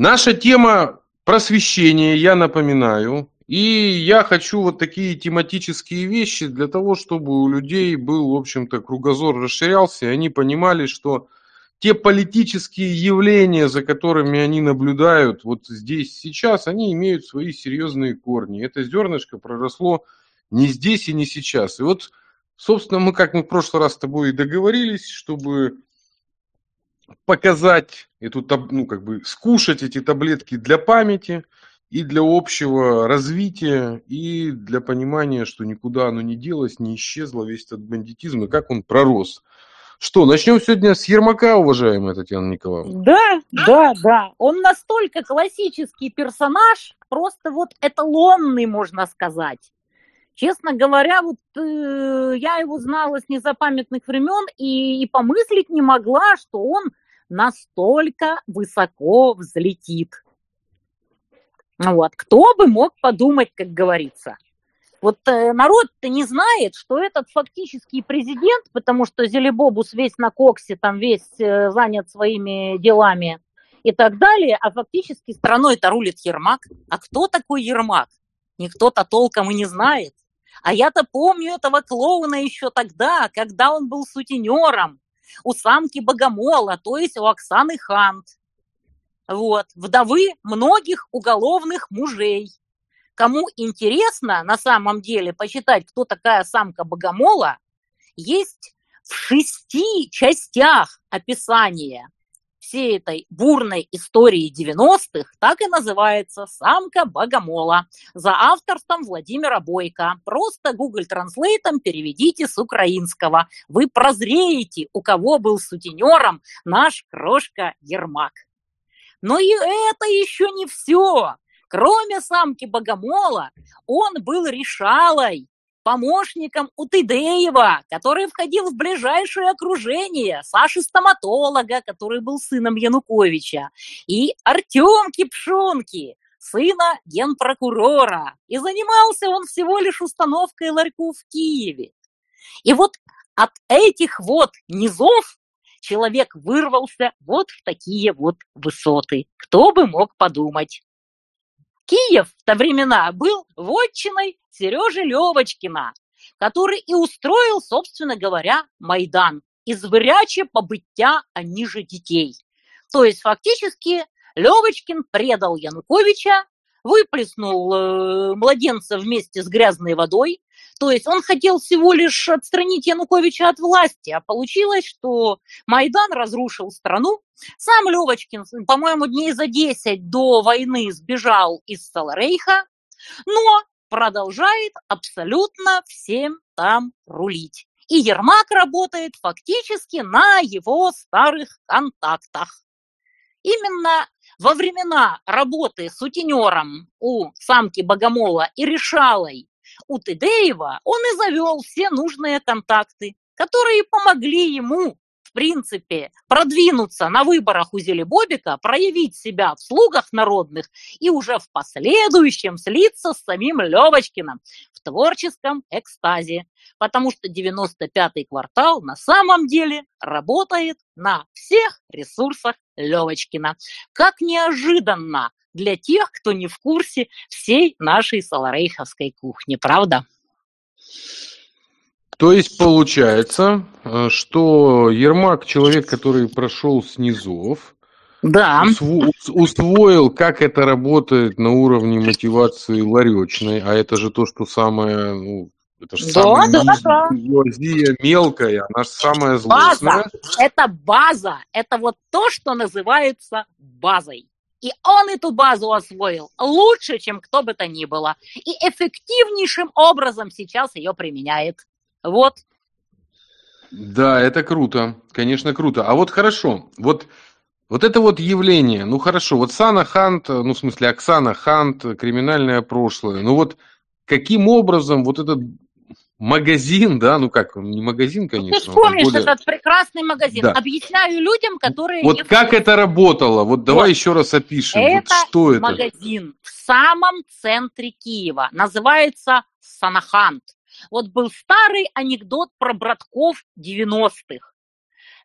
Наша тема просвещение, я напоминаю. И я хочу вот такие тематические вещи для того, чтобы у людей был, в общем-то, кругозор расширялся, и они понимали, что те политические явления, за которыми они наблюдают вот здесь сейчас, они имеют свои серьезные корни. Это зернышко проросло не здесь и не сейчас. И вот, собственно, мы, как мы в прошлый раз с тобой и договорились, чтобы показать эту, ну, как бы, скушать эти таблетки для памяти и для общего развития, и для понимания, что никуда оно не делось, не исчезло, весь этот бандитизм, и как он пророс. Что, начнем сегодня с Ермака, уважаемая Татьяна Николаевна? Да, да, да. Он настолько классический персонаж, просто вот эталонный, можно сказать. Честно говоря, вот э, я его знала с незапамятных времен и, и помыслить не могла, что он настолько высоко взлетит. Вот. Кто бы мог подумать, как говорится. Вот э, народ-то не знает, что этот фактический президент, потому что Зелебобус весь на коксе, там весь э, занят своими делами и так далее, а фактически страной-то рулит Ермак. А кто такой Ермак? Никто-то толком и не знает. А я-то помню этого клоуна еще тогда, когда он был сутенером у самки Богомола, то есть у Оксаны Хант. Вот, вдовы многих уголовных мужей. Кому интересно на самом деле почитать, кто такая самка богомола, есть в шести частях описания всей этой бурной истории 90-х так и называется «Самка богомола» за авторством Владимира Бойко. Просто Google Translate переведите с украинского. Вы прозреете, у кого был сутенером наш крошка Ермак. Но и это еще не все. Кроме самки Богомола, он был решалой, помощником у Тыдеева, который входил в ближайшее окружение Саши-стоматолога, который был сыном Януковича, и Артемки Пшонки, сына генпрокурора. И занимался он всего лишь установкой ларьку в Киеве. И вот от этих вот низов человек вырвался вот в такие вот высоты. Кто бы мог подумать. Киев в то времена был вотчиной Сережи Левочкина, который и устроил, собственно говоря, Майдан. Извыряче побыття, а ниже детей. То есть фактически Левочкин предал Януковича, выплеснул э, младенца вместе с грязной водой, то есть он хотел всего лишь отстранить Януковича от власти, а получилось, что Майдан разрушил страну. Сам Левочкин, по-моему, дней за 10 до войны сбежал из Саларейха, но продолжает абсолютно всем там рулить. И Ермак работает фактически на его старых контактах. Именно во времена работы сутенером у самки Богомола и Решалой у Тедеева он и завел все нужные контакты, которые помогли ему принципе, продвинуться на выборах у Зелебобика, проявить себя в слугах народных и уже в последующем слиться с самим Левочкиным в творческом экстазе. Потому что 95-й квартал на самом деле работает на всех ресурсах Левочкина. Как неожиданно для тех, кто не в курсе всей нашей саларейховской кухни, правда? То есть получается, э, что Ермак человек, который прошел с низов, да. усвоил, как это работает на уровне мотивации ларечной, а это же то, что самое, ну, это же да, самая да, да. буржуазия мелкая, она же самая злостная. База, это база, это вот то, что называется базой. И он эту базу освоил лучше, чем кто бы то ни было. И эффективнейшим образом сейчас ее применяет. Вот. Да, это круто. Конечно, круто. А вот хорошо. Вот, вот это вот явление. Ну хорошо. Вот Сана Хант, ну в смысле Оксана Хант, криминальное прошлое. Ну вот каким образом вот этот магазин, да, ну как, не магазин, конечно. Ты помнишь более... этот прекрасный магазин. Да. Объясняю людям, которые... Вот как это работало? Вот давай вот. еще раз опишем. Это вот что это? магазин в самом центре Киева. Называется Санахант. Вот был старый анекдот про братков 90-х.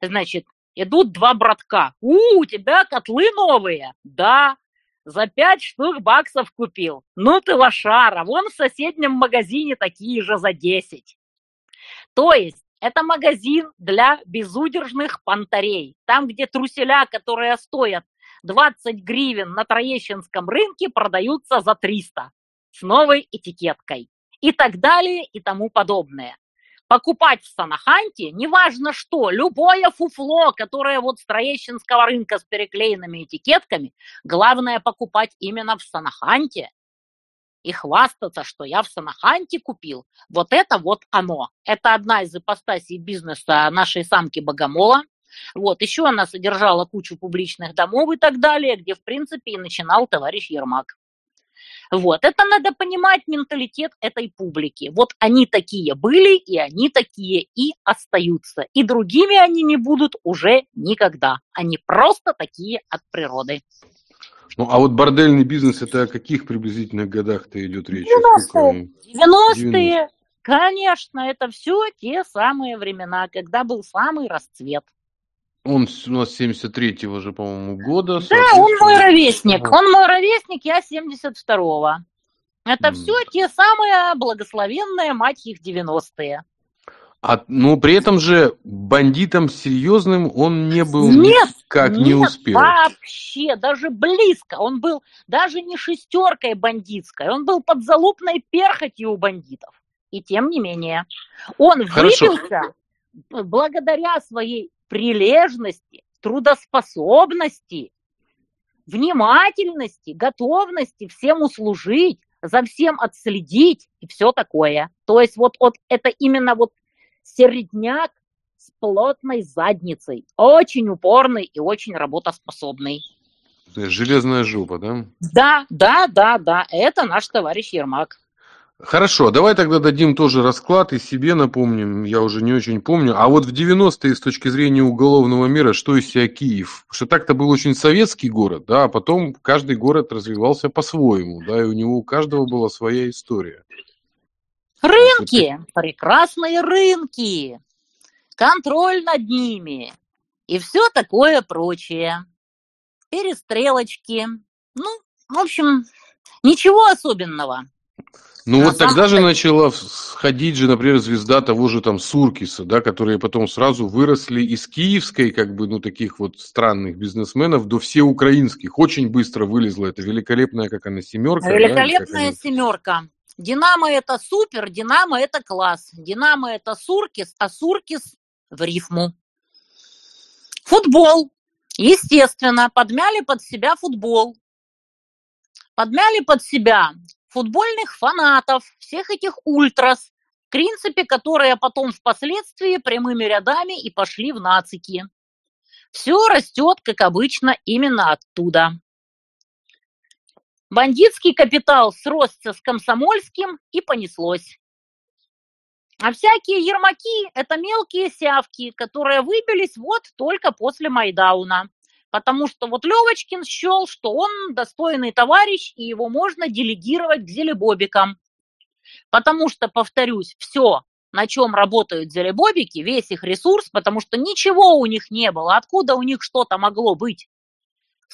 Значит, идут два братка. У, у тебя котлы новые? Да. За пять штук баксов купил. Ну ты лошара, вон в соседнем магазине такие же за десять. То есть это магазин для безудержных понтарей. Там, где труселя, которые стоят 20 гривен на Троещинском рынке, продаются за 300 с новой этикеткой. И так далее, и тому подобное покупать в Санаханте, неважно что, любое фуфло, которое вот с Троещинского рынка с переклеенными этикетками, главное покупать именно в Санаханте и хвастаться, что я в Санаханте купил. Вот это вот оно. Это одна из ипостасей бизнеса нашей самки Богомола. Вот, еще она содержала кучу публичных домов и так далее, где, в принципе, и начинал товарищ Ермак. Вот, это надо понимать менталитет этой публики. Вот они такие были, и они такие и остаются. И другими они не будут уже никогда. Они просто такие от природы. Ну, а вот бордельный бизнес, это о каких приблизительных годах-то идет речь? 90-е. 90-е. Конечно, это все те самые времена, когда был самый расцвет. Он у нас 73-го же, по-моему, года. Да, он мой ровесник. Он мой ровесник, я 72-го. Это mm. все те самые благословенные, мать их, 90-е. А, ну, при этом же бандитом серьезным он не был нет, никак нет, не успел. вообще, даже близко. Он был даже не шестеркой бандитской, он был под залупной перхотью у бандитов. И тем не менее, он Хорошо. выбился благодаря своей прилежности, трудоспособности, внимательности, готовности всем услужить, за всем отследить и все такое. То есть вот, вот это именно вот середняк с плотной задницей, очень упорный и очень работоспособный. Железная жопа, да? Да, да, да, да, это наш товарищ Ермак. Хорошо, давай тогда дадим тоже расклад и себе напомним, я уже не очень помню. А вот в 90-е с точки зрения уголовного мира, что из себя Киев? Потому что так-то был очень советский город, да, а потом каждый город развивался по-своему, да, и у него у каждого была своя история. Рынки, прекрасные рынки, контроль над ними и все такое прочее. Перестрелочки, ну, в общем, ничего особенного. Ну вот тогда же начала сходить же, например, звезда того же там Суркиса, да, которые потом сразу выросли из киевской, как бы, ну, таких вот странных бизнесменов до всеукраинских. Очень быстро вылезла эта великолепная, как она, семерка. Великолепная да, семерка. Динамо это супер, Динамо это класс. Динамо это Суркис, а Суркис в рифму. Футбол. Естественно, подмяли под себя футбол. Подмяли под себя футбольных фанатов, всех этих ультрас, в принципе, которые потом впоследствии прямыми рядами и пошли в нацики. Все растет, как обычно, именно оттуда. Бандитский капитал сросся с комсомольским и понеслось. А всякие ермаки – это мелкие сявки, которые выбились вот только после Майдауна потому что вот Левочкин счел, что он достойный товарищ, и его можно делегировать к зелебобикам. Потому что, повторюсь, все, на чем работают зелебобики, весь их ресурс, потому что ничего у них не было, откуда у них что-то могло быть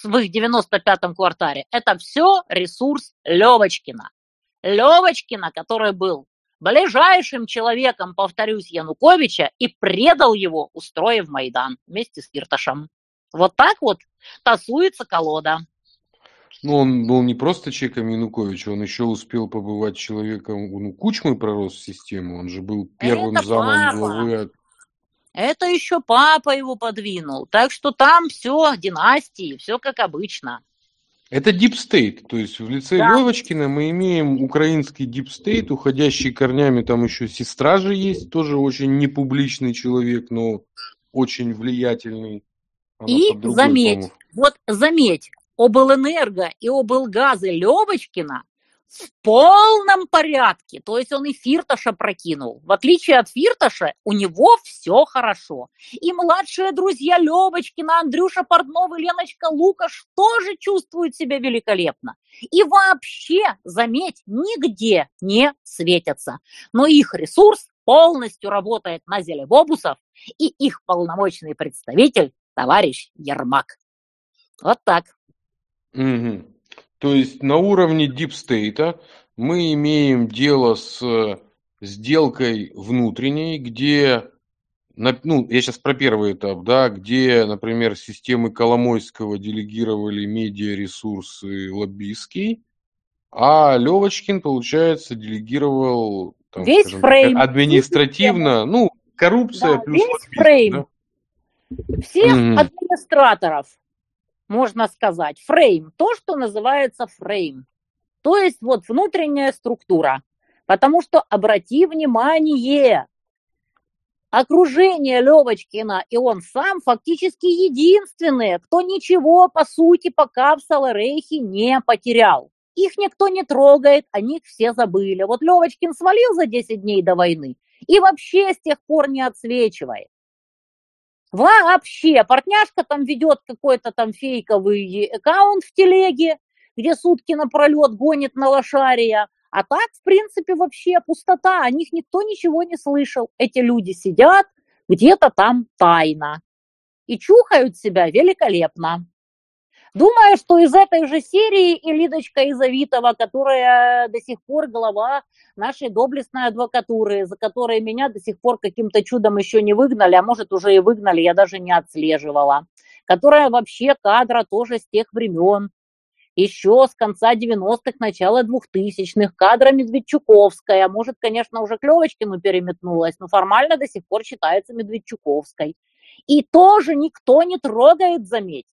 в их 95-м квартале. Это все ресурс Левочкина. Левочкина, который был ближайшим человеком, повторюсь, Януковича и предал его, устроив Майдан вместе с Ирташем. Вот так вот тасуется колода. Ну, он был не просто человеком Януковича, он еще успел побывать человеком, ну, Кучмы пророс в систему, он же был первым Это замом папа. главы. Это еще папа его подвинул, так что там все династии, все как обычно. Это deep state, то есть в лице да. Левочкина мы имеем украинский deep state, уходящий корнями, там еще сестра же есть, тоже очень непубличный человек, но очень влиятельный. И заметь, вот заметь, облэнерго и облгазы Левочкина в полном порядке. То есть он и Фирташа прокинул. В отличие от Фирташа, у него все хорошо. И младшие друзья Левочкина, Андрюша Портнов и Леночка Лукаш тоже чувствуют себя великолепно. И вообще, заметь, нигде не светятся. Но их ресурс полностью работает на зелебобусов, и их полномочный представитель товарищ Ермак. Вот так. Угу. То есть на уровне дипстейта мы имеем дело с сделкой внутренней, где, ну, я сейчас про первый этап, да, где, например, системы Коломойского делегировали медиаресурсы лоббистский, а Левочкин, получается, делегировал там, весь скажем, фрейм, административно, ну, коррупция да, плюс весь фрейм. Да? Всех mm администраторов, можно сказать. Фрейм, то, что называется фрейм. То есть вот внутренняя структура. Потому что, обрати внимание, окружение Левочкина и он сам фактически единственные, кто ничего, по сути, пока в Саларейхе не потерял. Их никто не трогает, о них все забыли. Вот Левочкин свалил за 10 дней до войны и вообще с тех пор не отсвечивает. Вообще, партняшка там ведет какой-то там фейковый аккаунт в телеге, где сутки напролет гонит на лошария, а так, в принципе, вообще пустота, о них никто ничего не слышал. Эти люди сидят где-то там тайно и чухают себя великолепно. Думаю, что из этой же серии и Лидочка Изавитова, которая до сих пор глава нашей доблестной адвокатуры, за которой меня до сих пор каким-то чудом еще не выгнали, а может уже и выгнали, я даже не отслеживала, которая вообще кадра тоже с тех времен, еще с конца 90-х, начала 2000-х, кадра Медведчуковская. Может, конечно, уже к Левочкину переметнулась, но формально до сих пор считается Медведчуковской. И тоже никто не трогает, заметь.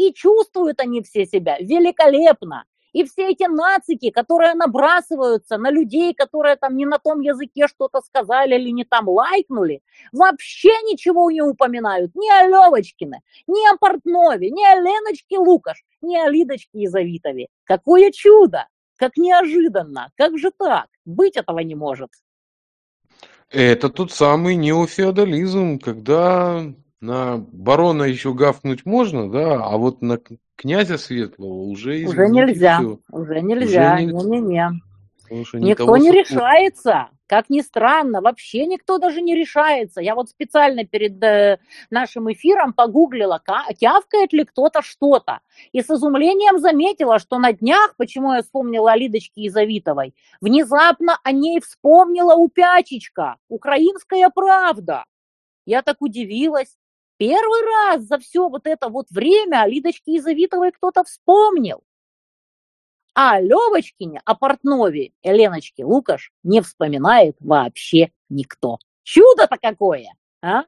И чувствуют они все себя великолепно. И все эти нацики, которые набрасываются на людей, которые там не на том языке что-то сказали или не там лайкнули, вообще ничего не упоминают ни о Левочкине, ни о Портнове, ни о Леночке Лукаш, ни о Лидочке Изавитове. Какое чудо! Как неожиданно! Как же так? Быть этого не может. Это тот самый неофеодализм, когда на барона еще гафнуть можно, да, а вот на князя Светлого уже Уже нельзя, все. уже нельзя, не-не-не. Никто не решается, как ни странно, вообще никто даже не решается. Я вот специально перед э, нашим эфиром погуглила, тявкает ли кто-то что-то. И с изумлением заметила, что на днях, почему я вспомнила о Лидочке Изавитовой, внезапно о ней вспомнила упячечка, украинская правда. Я так удивилась. Первый раз за все вот это вот время о Лидочке Изавитовой кто-то вспомнил. А о Левочкине, о Портнове и Леночке Лукаш не вспоминает вообще никто. Чудо-то какое, а?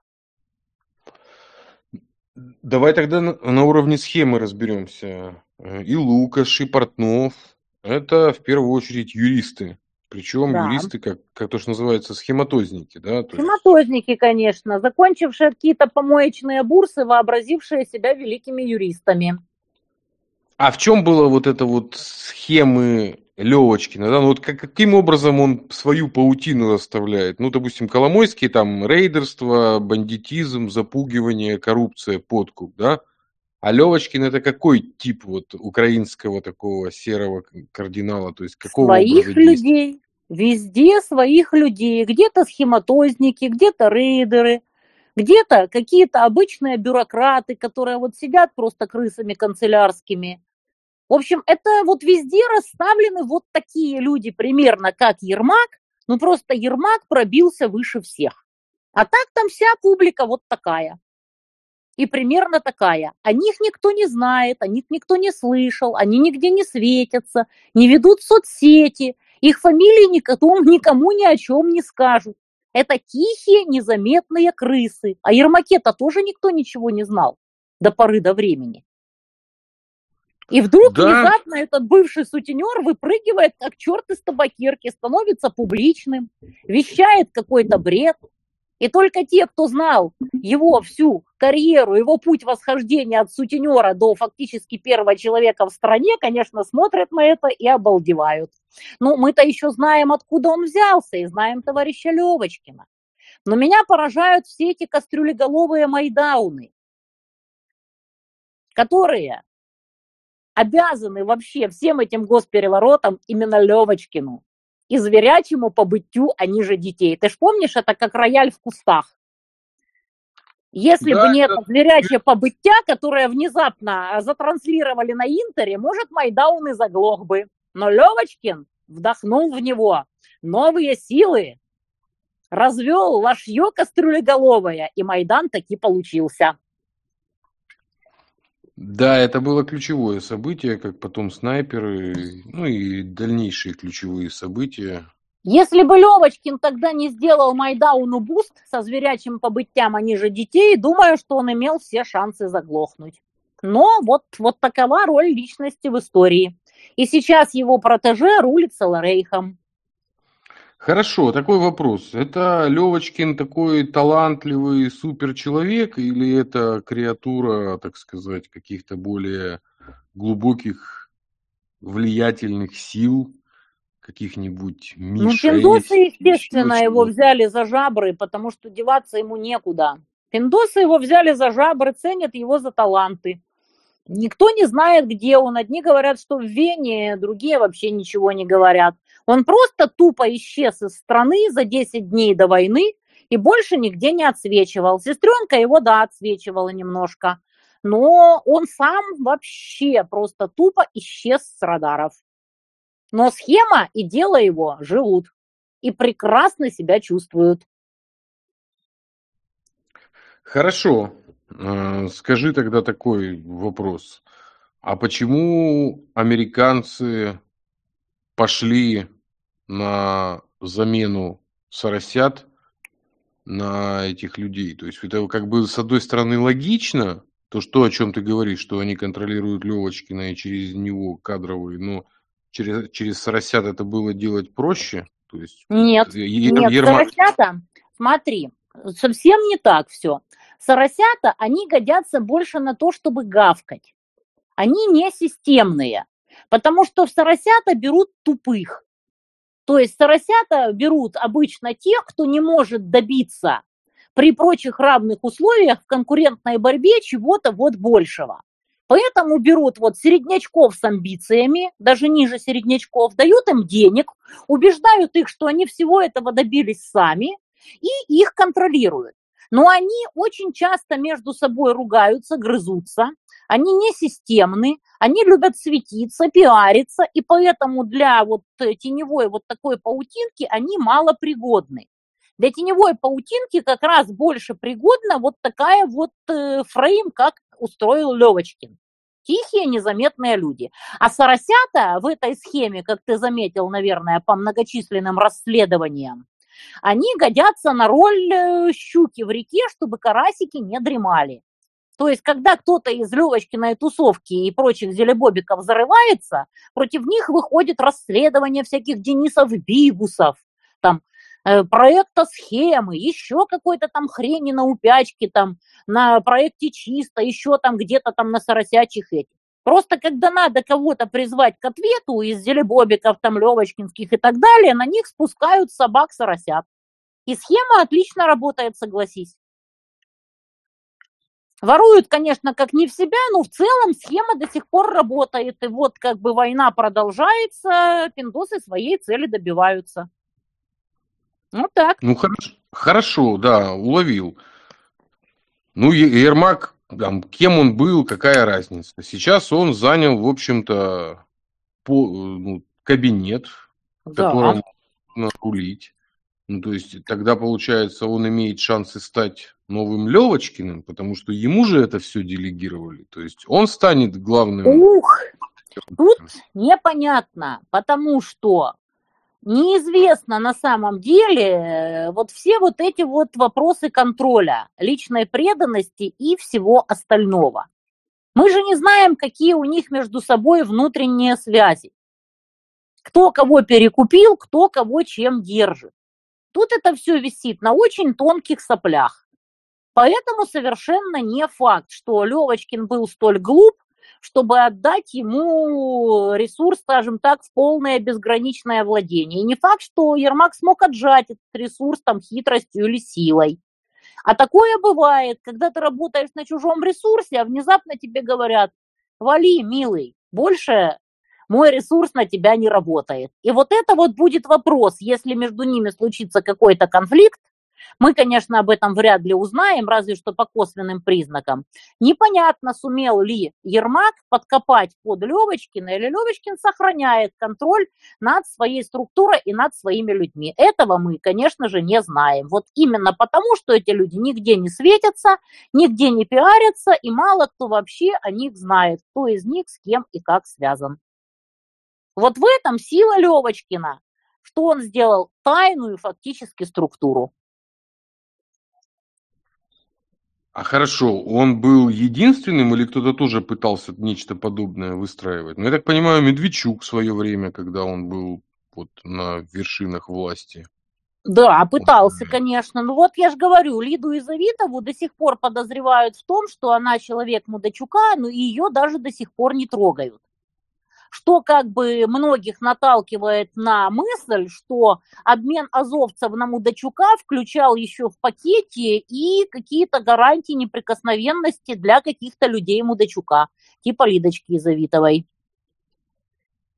Давай тогда на, на уровне схемы разберемся. И Лукаш, и Портнов – это в первую очередь юристы. Причем да. юристы, как, как то, что называется, схематозники, да? То схематозники, есть... конечно, закончившие какие-то помоечные бурсы, вообразившие себя великими юристами. А в чем было вот это вот схемы Левочкина, да, ну вот как, каким образом он свою паутину расставляет? Ну, допустим, Коломойский, там, рейдерство, бандитизм, запугивание, коррупция, подкуп, да? А Левочкин это какой тип вот украинского такого серого кардинала? То есть какого Своих людей. Везде своих людей. Где-то схематозники, где-то рейдеры, где-то какие-то обычные бюрократы, которые вот сидят просто крысами канцелярскими. В общем, это вот везде расставлены вот такие люди, примерно как Ермак, ну просто Ермак пробился выше всех. А так там вся публика вот такая и примерно такая. О них никто не знает, о них никто не слышал, они нигде не светятся, не ведут соцсети, их фамилии никому, никому ни о чем не скажут. Это тихие, незаметные крысы. А Ермаке-то тоже никто ничего не знал до поры до времени. И вдруг да. внезапно этот бывший сутенер выпрыгивает, как черт из табакерки, становится публичным, вещает какой-то бред, и только те, кто знал его всю карьеру, его путь восхождения от сутенера до фактически первого человека в стране, конечно, смотрят на это и обалдевают. Но мы-то еще знаем, откуда он взялся, и знаем товарища Левочкина. Но меня поражают все эти кастрюлеголовые майдауны, которые обязаны вообще всем этим госпереворотам именно Левочкину и зверячему побытию они же детей. Ты ж помнишь, это как рояль в кустах. Если да, бы не это зверячее побытия, которое внезапно затранслировали на Интере, может, Майдаун и заглох бы. Но Левочкин вдохнул в него новые силы, развел лошье кастрюлеголовое, и Майдан таки получился. Да, это было ключевое событие, как потом снайперы, ну и дальнейшие ключевые события. Если бы Левочкин тогда не сделал Майдауну boost со звірячим побиттям онижедетей, думаю, что он имел все шансы заглохнуть. Но вот, вот такова роль личности в истории. И сейчас его протеже рулит Саларейхом. Хорошо, такой вопрос. Это Левочкин такой талантливый суперчеловек или это креатура, так сказать, каких-то более глубоких влиятельных сил, каких-нибудь Ну, пиндосы, естественно, его взяли за жабры, потому что деваться ему некуда. Пиндосы его взяли за жабры, ценят его за таланты. Никто не знает, где он. Одни говорят, что в Вене, другие вообще ничего не говорят. Он просто тупо исчез из страны за 10 дней до войны и больше нигде не отсвечивал. Сестренка его, да, отсвечивала немножко. Но он сам вообще просто тупо исчез с радаров. Но схема и дело его живут и прекрасно себя чувствуют. Хорошо. Э, скажи тогда такой вопрос. А почему американцы пошли на замену соросят на этих людей? То есть это как бы с одной стороны логично, то, что, о чем ты говоришь, что они контролируют Левочкина и через него кадровые, но через, через соросят это было делать проще? То есть, нет, Ер, нет, Ермак... соросята, смотри, совсем не так все. Соросята, они годятся больше на то, чтобы гавкать. Они не системные, потому что в соросята берут тупых. То есть соросята берут обычно тех, кто не может добиться при прочих равных условиях в конкурентной борьбе чего-то вот большего. Поэтому берут вот середнячков с амбициями, даже ниже середнячков, дают им денег, убеждают их, что они всего этого добились сами, и их контролируют. Но они очень часто между собой ругаются, грызутся, они не системны, они любят светиться, пиариться, и поэтому для вот теневой вот такой паутинки они мало пригодны. Для теневой паутинки как раз больше пригодна вот такая вот э, фрейм, как устроил Левочкин. Тихие, незаметные люди. А соросята в этой схеме, как ты заметил, наверное, по многочисленным расследованиям, они годятся на роль э, щуки в реке, чтобы карасики не дремали. То есть, когда кто-то из Левочкиной тусовки и прочих зелебобиков зарывается, против них выходит расследование всяких Денисов Бигусов, там, э, проекта схемы, еще какой-то там хрени на упячке, там, на проекте чисто, еще там где-то там на соросячих этих. Просто когда надо кого-то призвать к ответу из Зелебобиков, там, Левочкинских и так далее, на них спускают собак-соросят. И схема отлично работает, согласись. Воруют, конечно, как не в себя, но в целом схема до сих пор работает. И вот как бы война продолжается, пиндосы своей цели добиваются. Ну так. Ну хорошо, хорошо да, уловил. Ну, Ермак там, кем он был, какая разница. Сейчас он занял, в общем-то, по, ну, кабинет, в да. котором можно рулить. Ну, то есть тогда, получается, он имеет шансы стать новым Левочкиным, потому что ему же это все делегировали. То есть он станет главным. Ух, тут непонятно, потому что неизвестно на самом деле э, вот все вот эти вот вопросы контроля, личной преданности и всего остального. Мы же не знаем, какие у них между собой внутренние связи. Кто кого перекупил, кто кого чем держит. Тут это все висит на очень тонких соплях. Поэтому совершенно не факт, что Левочкин был столь глуп, чтобы отдать ему ресурс, скажем так, в полное безграничное владение. И не факт, что Ермак смог отжать этот ресурс там хитростью или силой. А такое бывает, когда ты работаешь на чужом ресурсе, а внезапно тебе говорят, вали, милый, больше мой ресурс на тебя не работает. И вот это вот будет вопрос, если между ними случится какой-то конфликт, Мы, конечно, об этом вряд ли узнаем, разве что по косвенным признакам. Непонятно, сумел ли Ермак подкопать под Левочкина, или Левочкин сохраняет контроль над своей структурой и над своими людьми. Этого мы, конечно же, не знаем. Вот именно потому, что эти люди нигде не светятся, нигде не пиарятся, и мало кто вообще о них знает, кто из них с кем и как связан. Вот в этом сила Левочкина, что он сделал тайную фактически структуру. А хорошо, он был единственным или кто-то тоже пытался нечто подобное выстраивать? Ну, я так понимаю, Медведчук в свое время, когда он был вот на вершинах власти. Да, пытался, конечно. Ну вот я же говорю, Лиду Изавитову до сих пор подозревают в том, что она человек Мудачука, но ее даже до сих пор не трогают что как бы многих наталкивает на мысль, что обмен азовцев на Мудачука включал еще в пакете и какие-то гарантии неприкосновенности для каких-то людей Мудачука, типа Лидочки Изавитовой.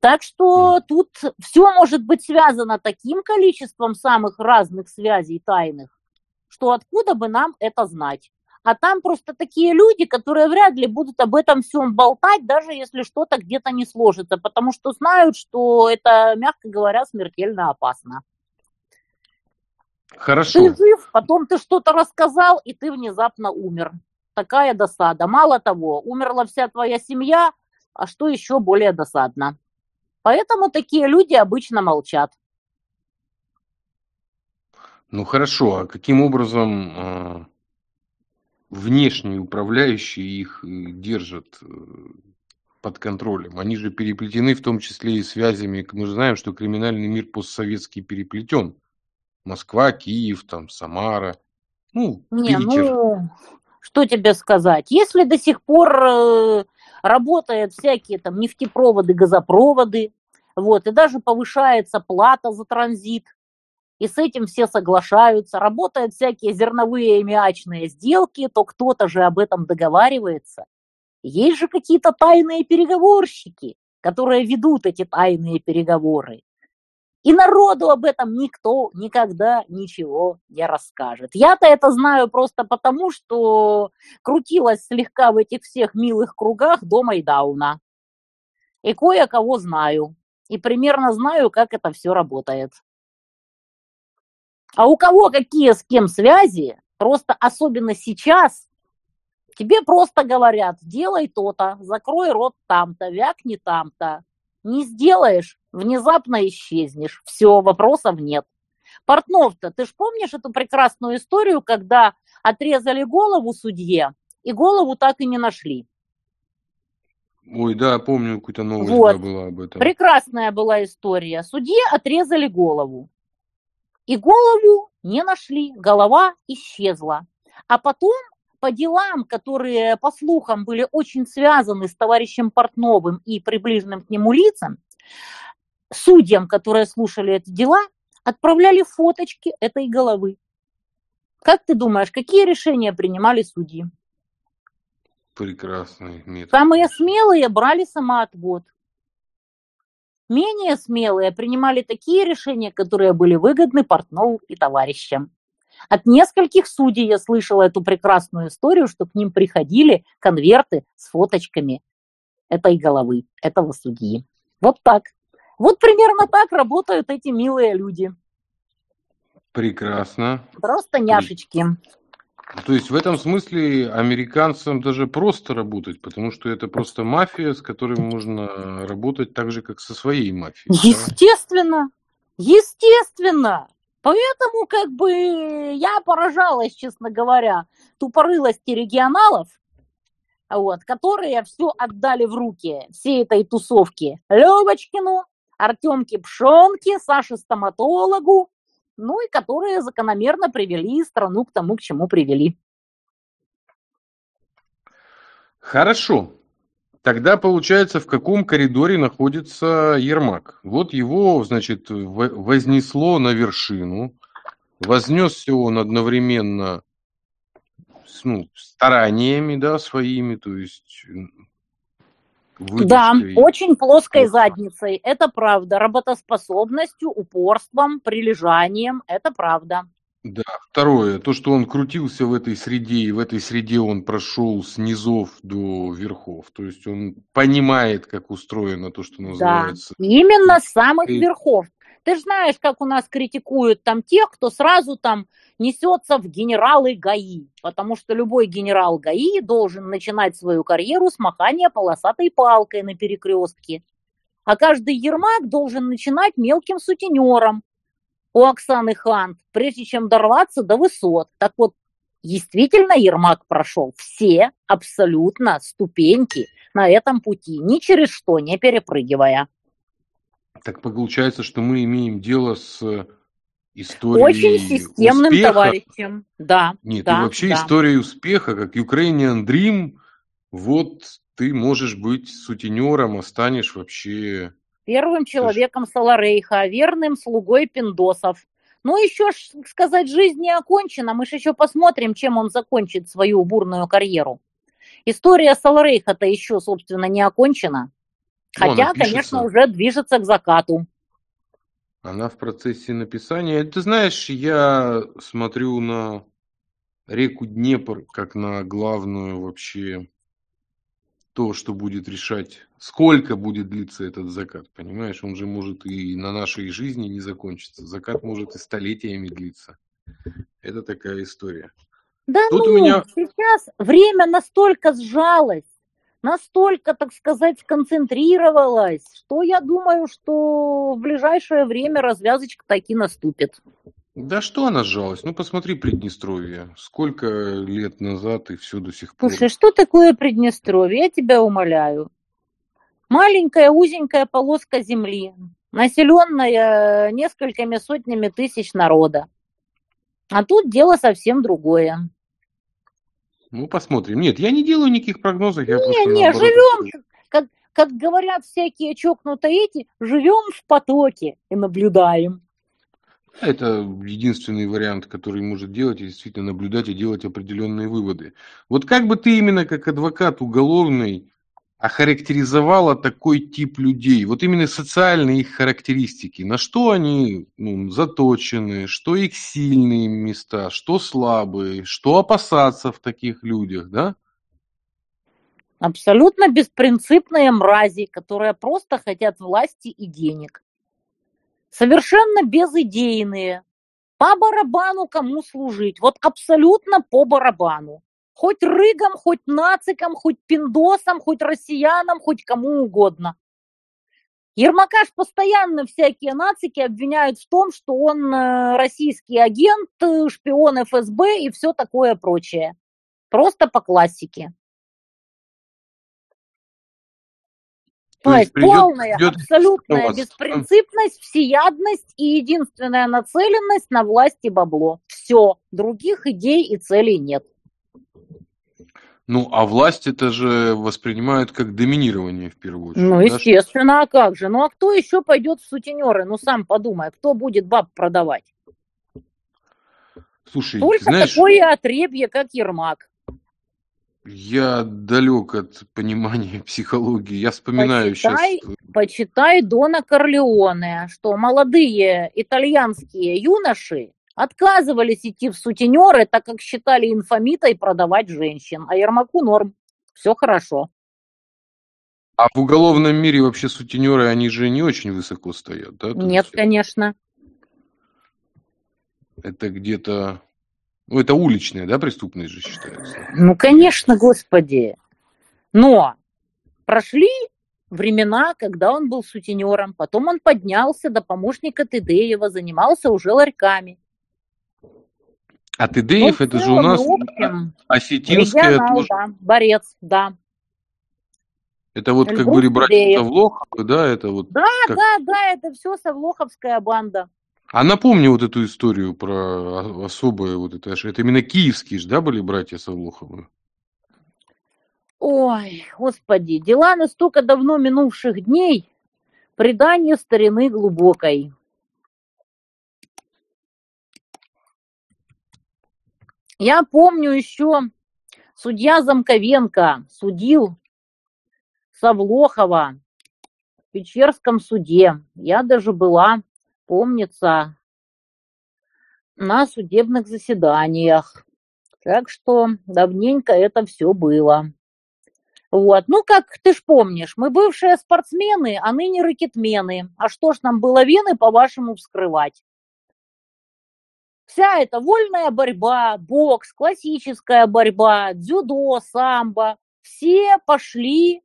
Так что тут все может быть связано таким количеством самых разных связей тайных, что откуда бы нам это знать. А там просто такие люди, которые вряд ли будут об этом всем болтать, даже если что-то где-то не сложится, потому что знают, что это, мягко говоря, смертельно опасно. Хорошо. Ты жив, потом ты что-то рассказал, и ты внезапно умер. Такая досада. Мало того, умерла вся твоя семья, а что еще более досадно. Поэтому такие люди обычно молчат. Ну хорошо, а каким образом а, внешние управляющие их э, держат э, под контролем. Они же переплетены в том числе и связями. Мы же знаем, что криминальный мир постсоветский переплетен. Москва, Киев, там, Самара, ну, Не, Питер. ну, что тебе сказать? Если до сих пор э, работают всякие там нефтепроводы, газопроводы, вот, и даже повышается плата за транзит, и с этим все соглашаются, работают всякие зерновые и мячные сделки, то кто-то же об этом договаривается. Есть же какие-то тайные переговорщики, которые ведут эти тайные переговоры. И народу об этом никто никогда ничего не расскажет. Я-то это знаю просто потому, что крутилась слегка в этих всех милых кругах до Майдауна. И кое-кого знаю. И примерно знаю, как это все работает. А у кого какие с кем связи, просто особенно сейчас, тебе просто говорят, делай то-то, закрой рот там-то, вякни там-то. Не сделаешь, внезапно исчезнешь. Все, вопросов нет. Портнов-то, ты ж помнишь эту прекрасную историю, когда отрезали голову судье, и голову так и не нашли? Ой, да, помню, какую-то новость вот. была об этом. Прекрасная была история. Судье отрезали голову. И голову не нашли, голова исчезла. А потом по делам, которые, по слухам, были очень связаны с товарищем Портновым и приближенным к нему лицам, судьям, которые слушали эти дела, отправляли фоточки этой головы. Как ты думаешь, какие решения принимали судьи? Прекрасный метод. Самые смелые брали самоотвод. Менее смелые принимали такие решения, которые были выгодны Портнову и товарищам. От нескольких судей я слышала эту прекрасную историю, что к ним приходили конверты с фоточками этой головы, этого судьи. Вот так. Вот примерно так работают эти милые люди. Прекрасно. Просто няшечки. То есть в этом смысле американцам даже просто работать, потому что это просто мафия, с которой можно работать так же, как со своей мафией. Естественно, да? естественно. Поэтому как бы я поражалась, честно говоря, тупорылости регионалов, вот, которые все отдали в руки всей этой тусовки Левочкину, Артемке Пшонке, Саше Стоматологу, ну и которые закономерно привели страну к тому, к чему привели. Хорошо. Тогда получается, в каком коридоре находится Ермак? Вот его, значит, вознесло на вершину. Вознесся он одновременно ну, стараниями, да, своими, то есть да, очень плоской задницей, это правда. Работоспособностью, упорством, прилежанием, это правда. Да, второе, то, что он крутился в этой среде, и в этой среде он прошел с низов до верхов. То есть он понимает, как устроено то, что называется. Да, именно с самых верхов. Ты же знаешь, как у нас критикуют там тех, кто сразу там несется в генералы ГАИ, потому что любой генерал ГАИ должен начинать свою карьеру с махания полосатой палкой на перекрестке. А каждый Ермак должен начинать мелким сутенером, у Оксаны Хант, прежде чем дорваться до высот. Так вот, действительно Ермак прошел все абсолютно ступеньки на этом пути, ни через что не перепрыгивая. Так получается, что мы имеем дело с историей Очень системным успеха. товарищем, да. Нет, да, и вообще да. историей успеха, как Ukrainian Dream, вот ты можешь быть сутенером, а станешь вообще первым человеком Саларейха, верным слугой пиндосов. Ну, еще сказать, жизнь не окончена, мы же еще посмотрим, чем он закончит свою бурную карьеру. История Саларейха-то еще, собственно, не окончена. Хотя, конечно, уже движется к закату. Она в процессе написания. Ты знаешь, я смотрю на реку Днепр как на главную вообще то, что будет решать, сколько будет длиться этот закат, понимаешь? Он же может и на нашей жизни не закончиться. Закат может и столетиями длиться. Это такая история. Да Тут ну, меня... сейчас время настолько сжалось, настолько, так сказать, сконцентрировалось, что я думаю, что в ближайшее время развязочка таки наступит. Да что она сжалась? Ну посмотри Приднестровье. Сколько лет назад и все до сих пор. Слушай, что такое Приднестровье? Я тебя умоляю. Маленькая узенькая полоска земли, населенная несколькими сотнями тысяч народа. А тут дело совсем другое. Ну, посмотрим. Нет, я не делаю никаких прогнозов. Я не, не, живем, как, как говорят всякие чокнутые эти, живем в потоке и наблюдаем. Это единственный вариант, который может делать, и действительно наблюдать и делать определенные выводы. Вот как бы ты именно как адвокат уголовный охарактеризовала такой тип людей? Вот именно социальные их характеристики. На что они ну, заточены, что их сильные места, что слабые, что опасаться в таких людях, да? Абсолютно беспринципные мрази, которые просто хотят власти и денег совершенно безыдейные, по барабану кому служить, вот абсолютно по барабану. Хоть рыгам, хоть нацикам, хоть пиндосам, хоть россиянам, хоть кому угодно. Ермакаш постоянно всякие нацики обвиняют в том, что он э, российский агент, э, шпион ФСБ и все такое прочее. Просто по классике. То, есть придет, полная, придет абсолютная беспринципность, всеядность и единственная нацеленность на власть и бабло. Все, других идей и целей нет. Ну, а власть это же воспринимают как доминирование в первую очередь. Ну, естественно, да? а как же? Ну, а кто еще пойдет в сутенеры? Ну, сам подумай, кто будет баб продавать? Слушай, Только знаешь... такое отребье, как Ермак. Я далек от понимания психологии. Я вспоминаю почитай, сейчас. Почитай Дона Корлеоне, что молодые итальянские юноши отказывались идти в сутенеры, так как считали инфомитой продавать женщин. А Ермаку норм. Все хорошо. А в уголовном мире вообще сутенеры, они же не очень высоко стоят, да? Нет, конечно. Это где-то ну, это уличная, да, преступность же считается? Ну, конечно, господи. Но прошли времена, когда он был сутенером, потом он поднялся до помощника Тедеева, занимался уже ларьками. А Тедеев ну, это же у нас общем, осетинская тоже... да, борец, да. Это вот Эльбрус как были братья Савлоховы, да, это вот... Да, как... да, да, это все Савлоховская банда. А напомни вот эту историю про особое вот это. Это именно киевские же, да, были братья Савлуховы? Ой, господи, дела настолько давно минувших дней, предание старины глубокой. Я помню еще судья Замковенко судил Савлохова в Печерском суде. Я даже была помнится, на судебных заседаниях. Так что давненько это все было. Вот. Ну, как ты ж помнишь, мы бывшие спортсмены, а ныне ракетмены. А что ж нам было вены, по-вашему, вскрывать? Вся эта вольная борьба, бокс, классическая борьба, дзюдо, самбо, все пошли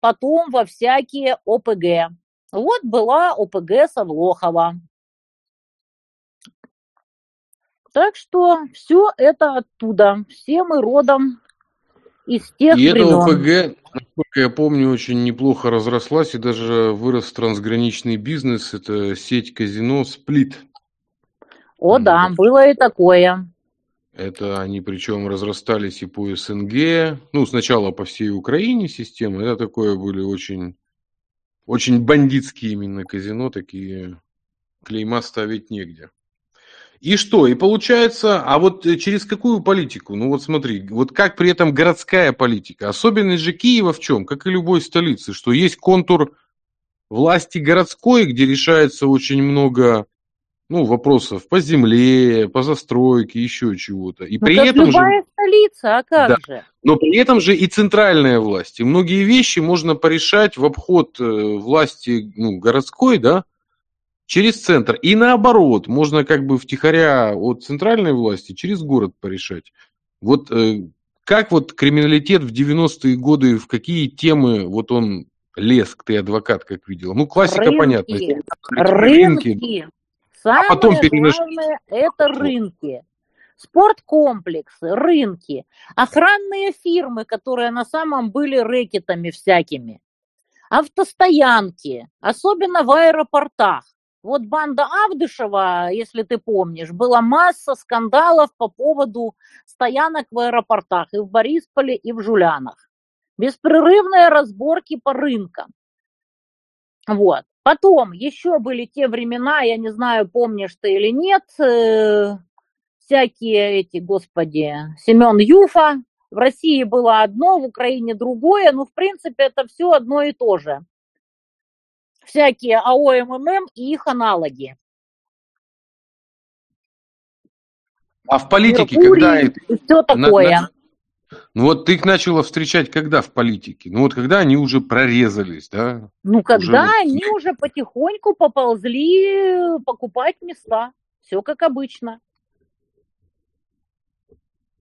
потом во всякие ОПГ. Вот была ОПГ Савлохова. Так что все это оттуда. Все мы родом из тех И эта времен. ОПГ, насколько я помню, очень неплохо разрослась и даже вырос трансграничный бизнес. Это сеть казино «Сплит». О да, да. было и такое. Это они причем разрастались и по СНГ, ну, сначала по всей Украине системы. Это такое были очень, очень бандитские именно казино, такие клейма ставить негде. И что? И получается, а вот э, через какую политику? Ну вот смотри, вот как при этом городская политика? Особенность же Киева в чем? Как и любой столицы, что есть контур власти городской, где решается очень много ну, вопросов по земле, по застройке, еще чего-то. И Ну, при как этом же, любая столица, а как Да. же? но при этом же и центральная власть. И многие вещи можно порешать в обход э, власти ну, городской, да, через центр. И наоборот, можно как бы втихаря от центральной власти через город порешать. Вот э, как вот криминалитет в 90-е годы, в какие темы вот он лез, ты адвокат, как видел? Ну, классика Рынки. понятна. Рынки. Самое потом перенаш- главное – это рынки. Спорткомплексы, рынки, охранные фирмы, которые на самом были рэкетами всякими, автостоянки, особенно в аэропортах. Вот банда Авдышева, если ты помнишь, была масса скандалов по поводу стоянок в аэропортах и в Борисполе, и в Жулянах. Беспрерывные разборки по рынкам. Вот. Потом еще были те времена, я не знаю, помнишь ты или нет, э, всякие эти, господи, Семен Юфа. В России было одно, в Украине другое, ну, в принципе, это все одно и то же. Всякие АОММ и их аналоги. А в политике, Меркурий когда это... и все на- такое. на- Ну вот ты их начала встречать когда в политике? Ну вот когда они уже прорезались, да? Ну, когда вот- они уже потихоньку поползли покупать места. Все как обычно.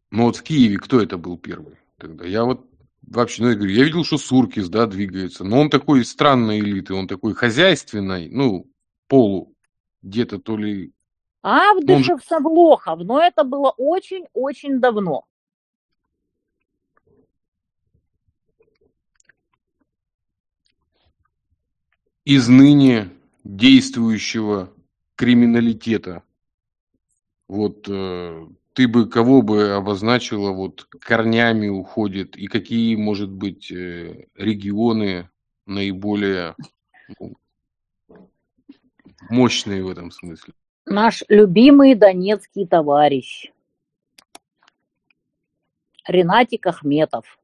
Ну вот в Киеве кто это был первый тогда? Я вот вообще, ну я говорю, я видел, что Суркис, да, двигается, но он такой странной элиты, он такой хозяйственной, ну, полу, где-то то ли... Авдышев, Савлохов, но это было очень-очень давно. Из ныне действующего криминалитета. Вот э, ты бы кого бы обозначила вот корнями уходит и какие, может быть, э, регионы наиболее ну, мощные в этом смысле? Наш любимый донецкий товарищ Ренатик Ахметов.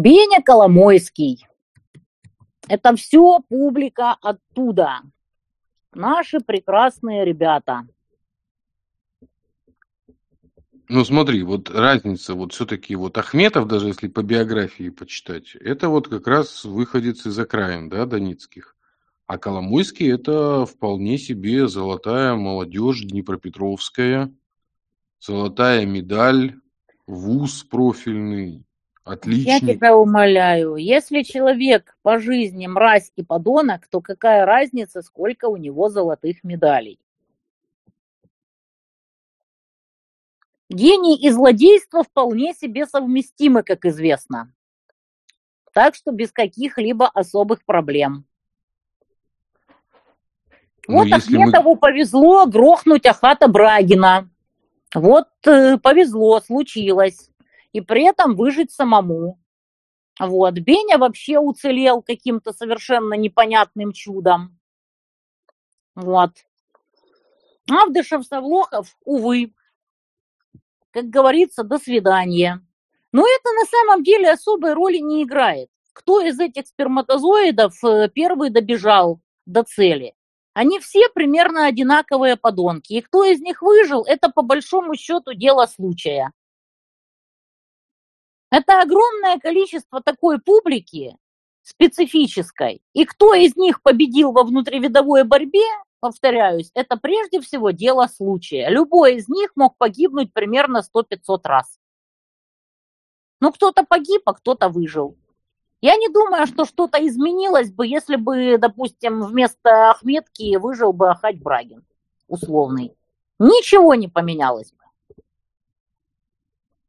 Беня Коломойский. Это все публика оттуда. Наши прекрасные ребята. Ну смотри, вот разница, вот все-таки вот Ахметов, даже если по биографии почитать, это вот как раз выходец из окраин, да, донецких. А Коломойский это вполне себе золотая молодежь Днепропетровская, золотая медаль, вуз профильный, Я отличник. тебя умоляю, если человек по жизни мразь и подонок, то какая разница, сколько у него золотых медалей? Гений и злодейство вполне себе совместимы, как известно. Так что без каких-либо особых проблем. Но Вот мы- Ахметову повезло грохнуть Ахата Брагина. Вот э, повезло, случилось. И при этом выжить самому. Вот. Беня вообще уцелел каким-то совершенно непонятным чудом. Вот. Авдышев, Савлохов, увы. Как говорится, до свидания. Но это на самом деле особой роли не играет. Кто из этих сперматозоидов э, первый добежал до цели? Они все примерно одинаковые подонки. И кто из них выжил, это по большому счету дело случая. Это огромное количество такой публики, специфической. И кто из них победил во внутривидовой борьбе, повторяюсь, это прежде всего дело случая. Любой из них мог погибнуть примерно 100-500 раз. Ну, кто-то погиб, а кто-то выжил. Я не думаю, что что-то изменилось бы, если бы, допустим, вместо Ахметки выжил бы Ахать Брагин, условный. Ничего не поменялось бы.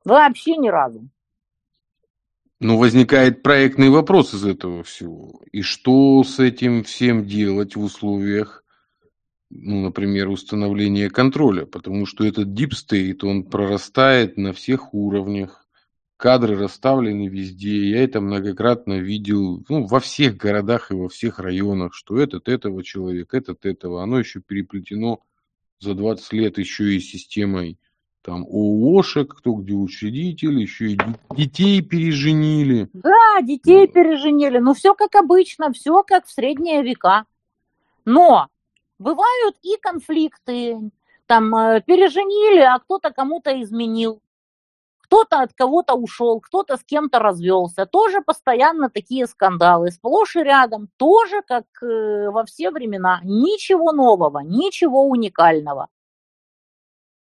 Вообще ни разу. Ну, возникает проектный вопрос из этого всего. И что с этим всем делать в условиях, ну, например, установления контроля? Потому что этот Deep State, он прорастает на всех уровнях кадры расставлены везде. Я это многократно видел ну, во всех городах и во всех районах, что этот этого человека, этот этого. Оно еще переплетено за 20 лет еще и системой там ООшек, кто где учредитель, еще и детей переженили. Да, детей переженили. Ну, все как обычно, все как в средние века. Но бывают и конфликты. Там э, переженили, а кто-то кому-то изменил кто-то от кого-то ушел, кто-то с кем-то развелся. Тоже постоянно такие скандалы, сплошь и рядом, тоже как э, во все времена. Ничего нового, ничего уникального.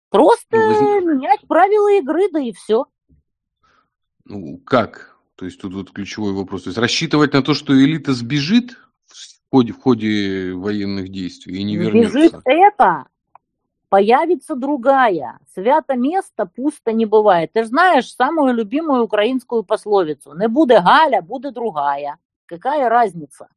Просто ну, менять правила игры, да и все. Ну, как? То есть тут вот ключевой вопрос. То есть рассчитывать на то, что элита сбежит в ходе, в ходе военных действий и не вернется? Бежит это, появится другая. Свято место пусто не бывает. Ты же знаешь самую любимую украинскую пословицу. Не буде Галя, буде другая. Какая разница?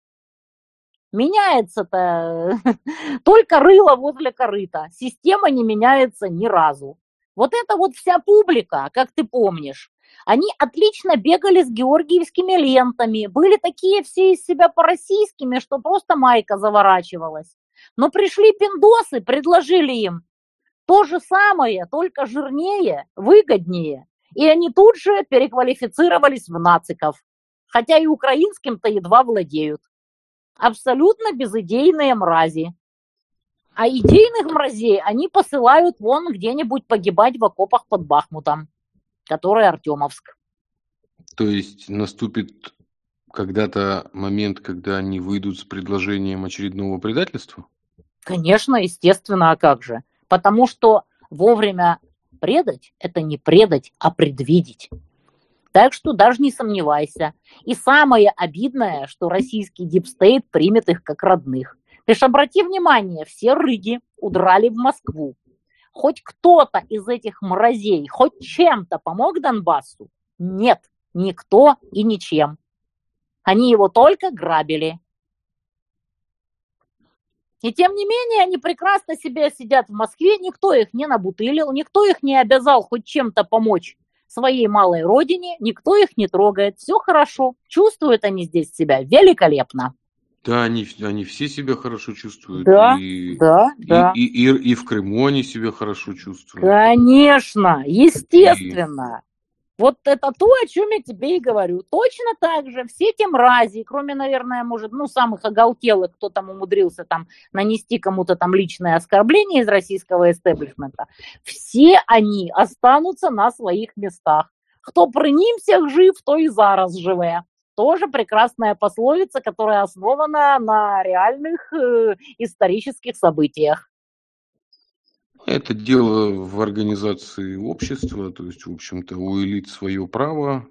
Меняется-то только рыло возле корыта. Система не меняется ни разу. Вот это вот вся публика, как ты помнишь, они отлично бегали с георгиевскими лентами, были такие все из себя по-российскими, что просто майка заворачивалась. Но пришли пиндосы, предложили им то же самое, только жирнее, выгоднее. И они тут же переквалифицировались в нациков. Хотя и украинским-то едва владеют. Абсолютно безыдейные мрази. А идейных мразей они посылают вон где-нибудь погибать в окопах под Бахмутом, который Артемовск. То есть наступит когда-то момент, когда они выйдут с предложением очередного предательства? Конечно, естественно, а как же? Потому что вовремя предать – это не предать, а предвидеть. Так что даже не сомневайся. И самое обидное, что российский deep state примет их как родных. Ты ж обрати внимание, все рыги удрали в Москву. Хоть кто-то из этих мразей хоть чем-то помог Донбассу? Нет, никто и ничем. Они его только грабили. И тем не менее, они прекрасно себе сидят в Москве, никто их не набутылил, никто их не обязал хоть чем-то помочь своей малой родине, никто их не трогает, все хорошо, чувствуют они здесь себя великолепно. Да, они, они все себя хорошо чувствуют. Да, и, да, и, да. И, и, и, и в Крыму они себя хорошо чувствуют. Конечно, естественно. Вот это то, о чем я тебе и говорю. Точно так же все эти мрази, кроме, наверное, может, ну, самых оголтелых, кто там умудрился там нанести кому-то там личное оскорбление из российского эстеблишмента, все они останутся на своих местах. Кто при ним всех жив, то и зараз живе. Тоже прекрасная пословица, которая основана на реальных э, исторических событиях. Это дело в организации общества, то есть, в общем-то, у элит свое право.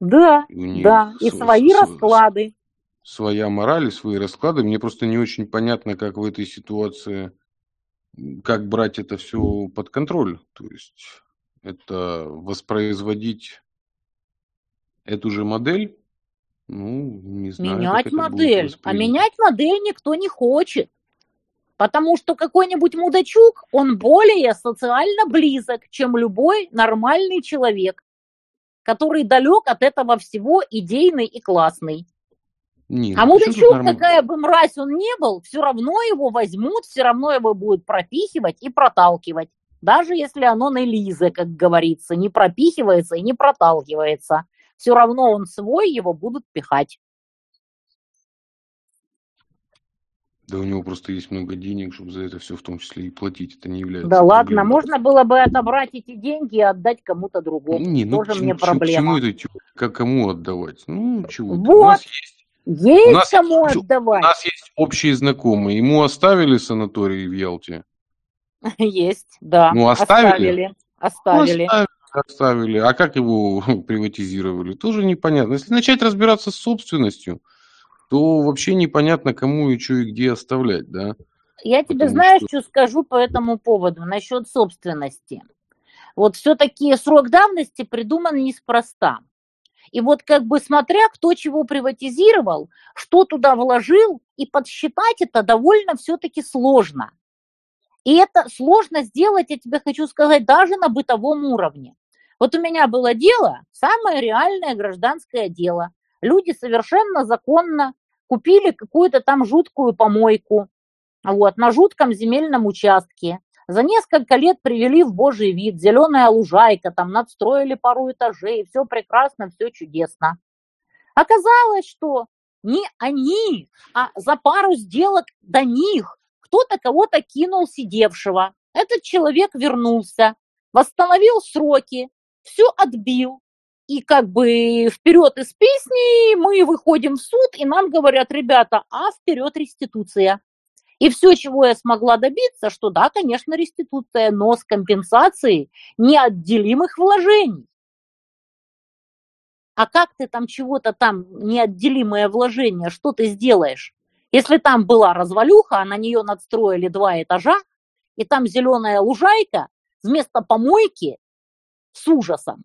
Да, да, и свои расклады. Своя мораль и свои расклады. Мне просто не очень понятно, как в этой ситуации, как брать это все под контроль. То есть, это воспроизводить эту же модель, ну, не знаю. Менять модель. А менять модель никто не хочет. Потому что какой-нибудь мудачук, он более социально близок, чем любой нормальный человек, который далек от этого всего идейный и классный. Не, а мудачук, какая бы мразь он не был, все равно его возьмут, все равно его будут пропихивать и проталкивать. Даже если оно на Лизе, как говорится, не пропихивается и не проталкивается. Все равно он свой, его будут пихать. Да у него просто есть много денег, чтобы за это все в том числе и платить. Это не является Да ладно, проблемой. можно было бы отобрать эти деньги и отдать кому-то другому. Не, ну Тоже к мне к чему- проблема. это как кому отдавать? Ну, чего? ты. У Вот. нас есть, Есть нас кому есть- у отдавать. нас есть общие знакомые. Ему оставили санаторий в Ялте? Есть, да. Ну, оставили? Оставили. Ну, Оставили. оставили, оставили. А как его приватизировали? Тоже непонятно. Если начать разбираться с собственностью, то вообще непонятно, кому и что и где оставлять, да? Я тебе Потому знаешь, что- что скажу по этому поводу насчет собственности. Вот все-таки срок давности придуман неспроста. И вот как бы смотря, кто чего приватизировал, что туда вложил, и подсчитать это довольно все-таки сложно. И это сложно сделать, я тебе хочу сказать, даже на бытовом уровне. Вот у меня было дело, самое реальное гражданское дело. Люди совершенно законно купили какую-то там жуткую помойку, вот, на жутком земельном участке. За несколько лет привели в божий вид, зеленая лужайка, там надстроили пару этажей, все прекрасно, все чудесно. Оказалось, что не они, а за пару сделок до них кто-то кого-то кинул сидевшего. Этот человек вернулся, восстановил сроки, все отбил. И как бы вперед из песни мы выходим в суд, и нам говорят, ребята, а вперед реституция. И все, чего я смогла добиться, что да, конечно, реституция, но с компенсацией неотделимых вложений. А как ты там чего-то там, неотделимое вложение, что ты сделаешь? Если там была развалюха, а на нее надстроили два этажа, и там зеленая лужайка вместо помойки с ужасом.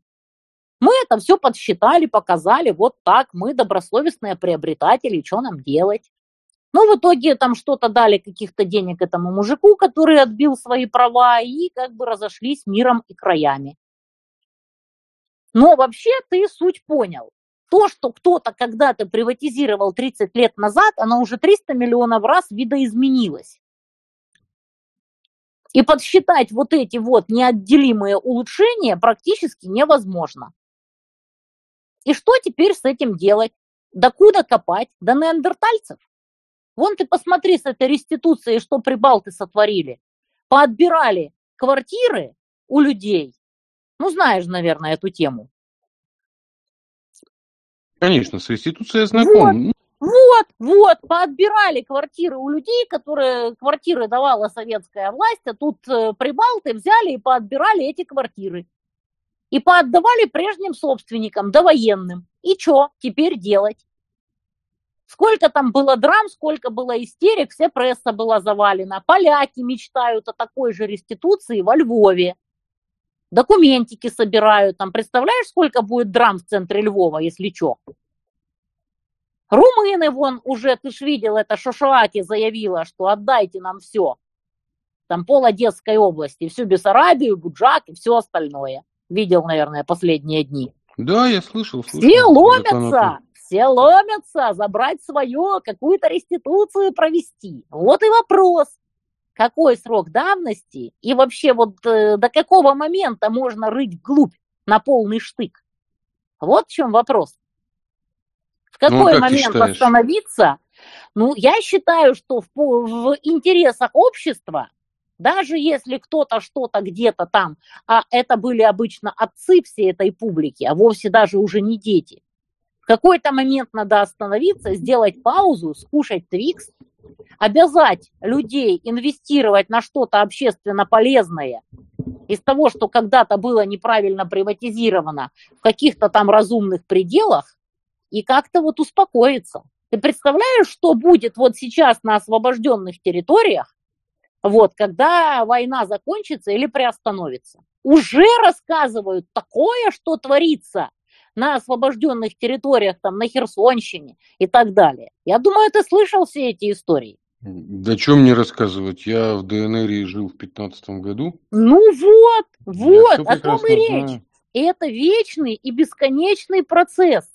Мы это все подсчитали, показали, вот так, мы добросовестные приобретатели, что нам делать? Ну, в итоге там что-то дали каких-то денег этому мужику, который отбил свои права, и как бы разошлись миром и краями. Но вообще ты суть понял. То, что кто-то когда-то приватизировал 30 лет назад, оно уже 300 миллионов раз видоизменилось. И подсчитать вот эти вот неотделимые улучшения практически невозможно. И что теперь с этим делать? Докуда копать? До неандертальцев? Вон ты посмотри с этой реституцией, что прибалты сотворили. Поотбирали квартиры у людей. Ну, знаешь, наверное, эту тему. Конечно, с реституцией знаком. Вот, вот, поотбирали квартиры у людей, которые квартиры давала советская власть, а тут э, прибалты взяли и поотбирали эти квартиры. И поотдавали прежним собственникам, довоенным. И что теперь делать? Сколько там было драм, сколько было истерик, вся пресса была завалена. Поляки мечтают о такой же реституции во Львове. Документики собирают. Там представляешь, сколько будет драм в центре Львова, если что? Румыны вон уже, ты ж видел, это Шошуаки заявила, что отдайте нам все. Там пол Одесской области, всю Бессарабию, Буджак и все остальное. Видел, наверное, последние дни. Да, я слышал, слышал. Все ломятся, все ломятся, забрать свое, какую-то реституцию провести. Вот и вопрос. Какой срок давности и вообще вот э, до какого момента можно рыть вглубь на полный штык? Вот в чем вопрос. В Ну, какой как ты момент остановиться? Ну, я считаю, что в, в интересах общества, даже если кто-то что-то где-то там, а это были обычно отцы всей этой публики, а вовсе даже уже не дети, в какой-то момент надо остановиться, сделать паузу, скушать твикс, обязать людей инвестировать на что-то общественно полезное из того, что когда-то было неправильно приватизировано в каких-то там разумных пределах, и как-то вот успокоиться. Ты представляешь, что будет вот сейчас на освобожденных территориях, вот, когда война закончится или приостановится? Уже рассказывают такое, что творится на освобожденных территориях, там, на Херсонщине и так далее. Я думаю, ты слышал все эти истории. Да что мне рассказывать? Я в ДНР жил в 15 году. Ну вот, вот, о том и речь. знаю. И это вечный и бесконечный процесс.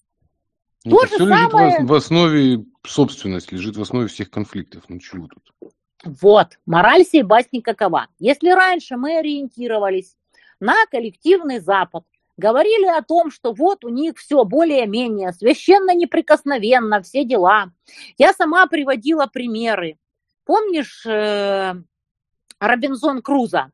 Это То же все лежит в ос- самое- в основе собственности, лежит в основе всех конфликтов. Ну чего тут? Вот, мораль сей басни какова. Если раньше мы ориентировались на коллективный Запад, говорили о том, что вот у них все более-менее священно неприкосновенно, все дела. Я сама приводила примеры. помнишь э, Робинзон Круза?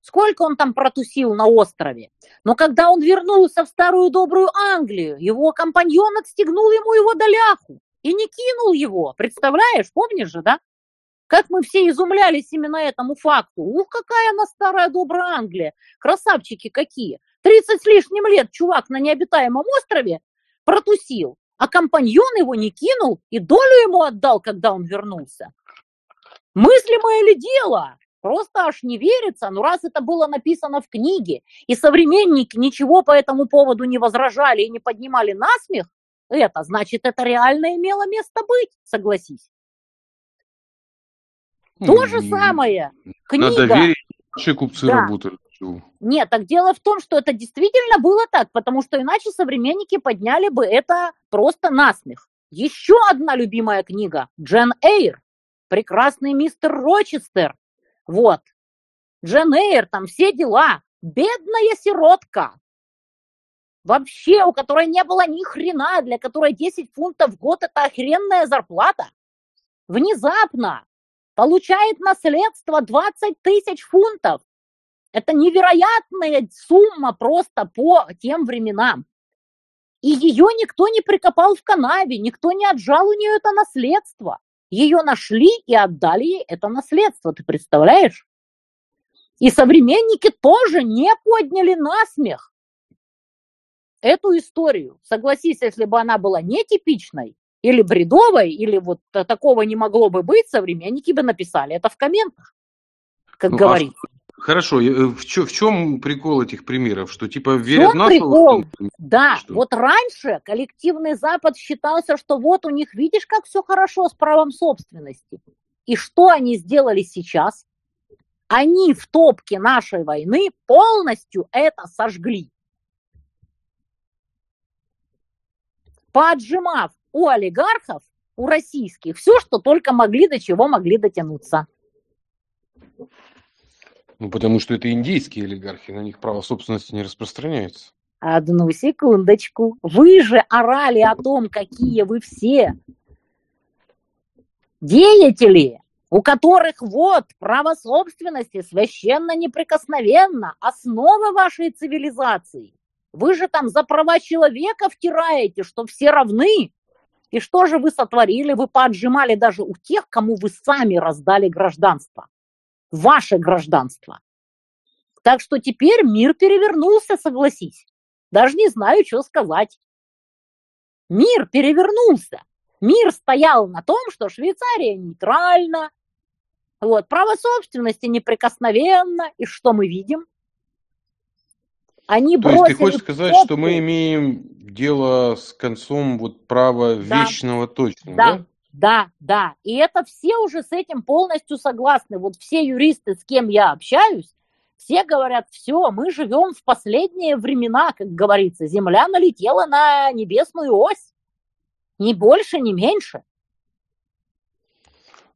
Сколько он там протусил на острове? Но когда он вернулся в старую добрую Англию, его компаньон отстегнул ему его доляху и не кинул его. Представляешь, помнишь же, да? Как мы все изумлялись именно этому факту. Ух, какая она старая добрая Англия. Красавчики какие. 30 с лишним лет чувак на необитаемом острове протусил, а компаньон его не кинул и долю ему отдал, когда он вернулся. Мыслимое ли дело? Просто аж не верится, но раз это было написано в книге, и современники ничего по этому поводу не возражали и не поднимали насмех, это значит, это реально имело место быть, согласись. То же самое. Книга. На доверие наши купцы да. работали. Нет, так дело в том, что это действительно было так, потому что иначе современники подняли бы это просто насмех. Еще одна любимая книга Джен Эйр, прекрасный мистер Рочестер. Вот. Джен Эйр, там все дела. Бедная сиротка. Вообще, у которой не было ни хрена, для которой 10 фунтов в год это охренная зарплата. Внезапно получает наследство 20 тысяч фунтов. Это невероятная сумма просто по тем временам. И ее никто не прикопал в канаве, никто не отжал у нее это наследство. Ее нашли и отдали ей это наследство, ты представляешь? И современники тоже не подняли насмех эту историю. Согласись, если бы она была нетипичной, или бредовой, или вот такого не могло бы быть, современники бы написали это в комментах, как ну, а говорится. А, хорошо, э, в, чё, в чем прикол этих примеров? Что типа верят на прикол? Да, что? вот раньше коллективный Запад считался, что вот у них, видишь, как все хорошо с правом собственности. И что они сделали сейчас? Они в топке нашей войны полностью это сожгли. Поотжимав у олигархов, у российских, все, что только могли, до чего могли дотянуться. Ну, потому что это индийские олигархи, на них право собственности не распространяется. Одну секундочку. Вы же орали о том, какие вы все деятели, у которых вот право собственности священно неприкосновенно, основа вашей цивилизации. Вы же там за права человека втираете, что все равны. И что же вы сотворили? Вы поотжимали даже у тех, кому вы сами раздали гражданство. Ваше гражданство. Так что теперь мир перевернулся, согласись. Даже не знаю, что сказать. Мир перевернулся. Мир стоял на том, что Швейцария нейтральна, вот, право собственности неприкосновенно. И что мы видим? Они То есть ты хочешь сказать, топку. что мы имеем дело с концом вот права да. вечного точно, да? Да, да, да. И это все уже с этим полностью согласны. Вот все юристы, с кем я общаюсь, все говорят, все, мы живем в последние времена, как говорится. Земля налетела на небесную ось. Ни больше, ни меньше.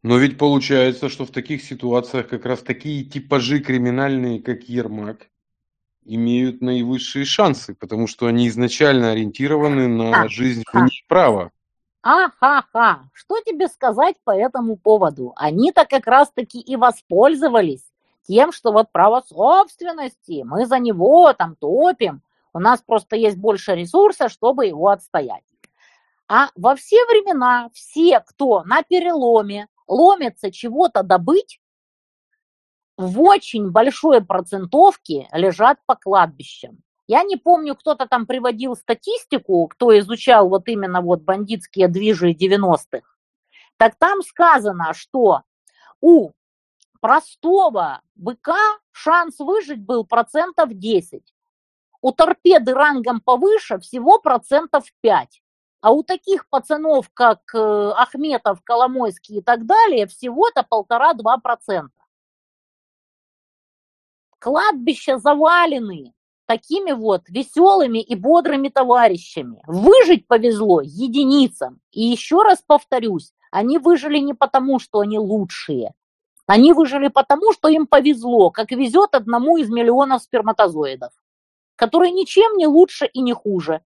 Но ведь получается, что в таких ситуациях как раз такие типажи криминальные, как Ермак, имеют наивысшие шансы, потому что они изначально ориентированы на а, жизнь вне права. Ага-ха, что тебе сказать по этому поводу? Они-то как раз-таки и воспользовались тем, что вот право собственности, мы за него там топим, у нас просто есть больше ресурса, чтобы его отстоять. А во все времена все, кто на переломе ломится чего-то добыть, в очень большой процентовке лежат по кладбищам. Я не помню, кто-то там приводил статистику, кто изучал вот именно вот бандитские движи 90-х. Так там сказано, что у простого быка шанс выжить был процентов 10. У торпеды рангом повыше всего процентов 5. А у таких пацанов, как э, Ахметов, Коломойский и так далее, всего-то полтора-два процента. Кладбища завалены такими вот веселыми и бодрыми товарищами. Выжить повезло единицам. И еще раз повторюсь, они выжили не потому, что они лучшие. Они выжили потому, что им повезло, как везет одному из миллионов сперматозоидов, который ничем не лучше и не хуже.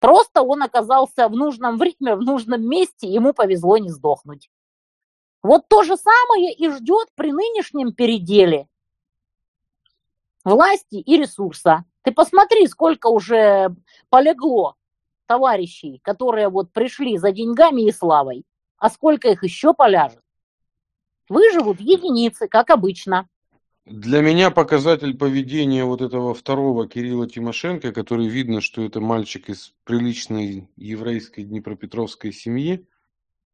Просто он оказался в нужном время, в нужном месте, ему повезло не сдохнуть. Вот то же самое и ждет при нынешнем переделе власти и ресурса. Ты посмотри, сколько уже полегло товарищей, которые вот пришли за деньгами и славой, а сколько их еще поляжет. Выживут единицы, как обычно. Для меня показатель поведения вот этого второго Кирилла Тимошенко, который видно, что это мальчик из приличной еврейской днепропетровской семьи,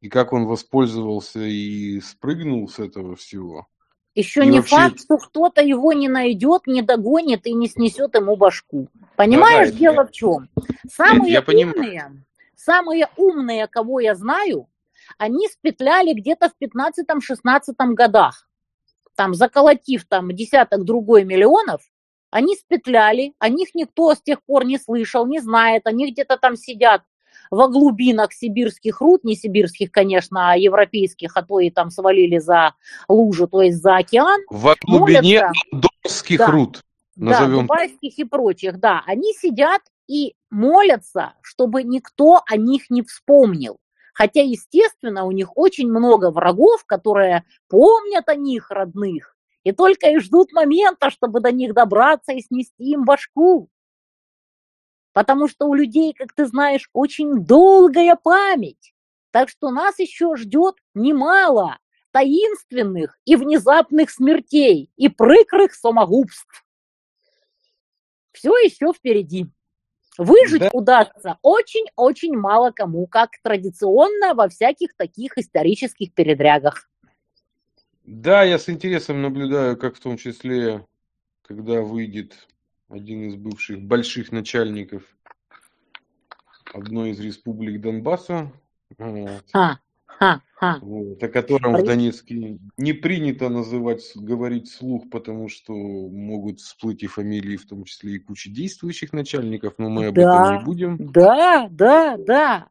и как он воспользовался и спрыгнул с этого всего. Еще и не вообще... факт, что кто-то его не найдет, не догонит и не снесет ему башку. Понимаешь, да, да, дело я... в чем? Самые я умные, понимаю. самые умные, кого я знаю, они спетляли где-то в 15-16 годах там заколотив там десяток другой миллионов, они спетляли, о них никто с тех пор не слышал, не знает, они где-то там сидят во глубинах сибирских руд, не сибирских, конечно, а европейских, а то и там свалили за лужу, то есть за океан. Во глубине донских да, руд, назовем. Да, дубайских и прочих, да. Они сидят и молятся, чтобы никто о них не вспомнил. Хотя, естественно, у них очень много врагов, которые помнят о них, родных, и только и ждут момента, чтобы до них добраться и снести им башку. Потому что у людей, как ты знаешь, очень долгая память. Так что нас еще ждет немало таинственных и внезапных смертей и прикрых самогубств. Все еще впереди. Выжить да. удастся очень-очень мало кому, как традиционно во всяких таких исторических передрягах. Да, я с интересом наблюдаю, как в том числе, когда выйдет один из бывших больших начальников одной из республик Донбасса. Вот. А, Ха, ха. Вот, о котором в Донецке не принято называть, говорить слух, потому что могут всплыть и фамилии, в том числе и куча действующих начальников, но мы об да, этом не будем. Да, да, да.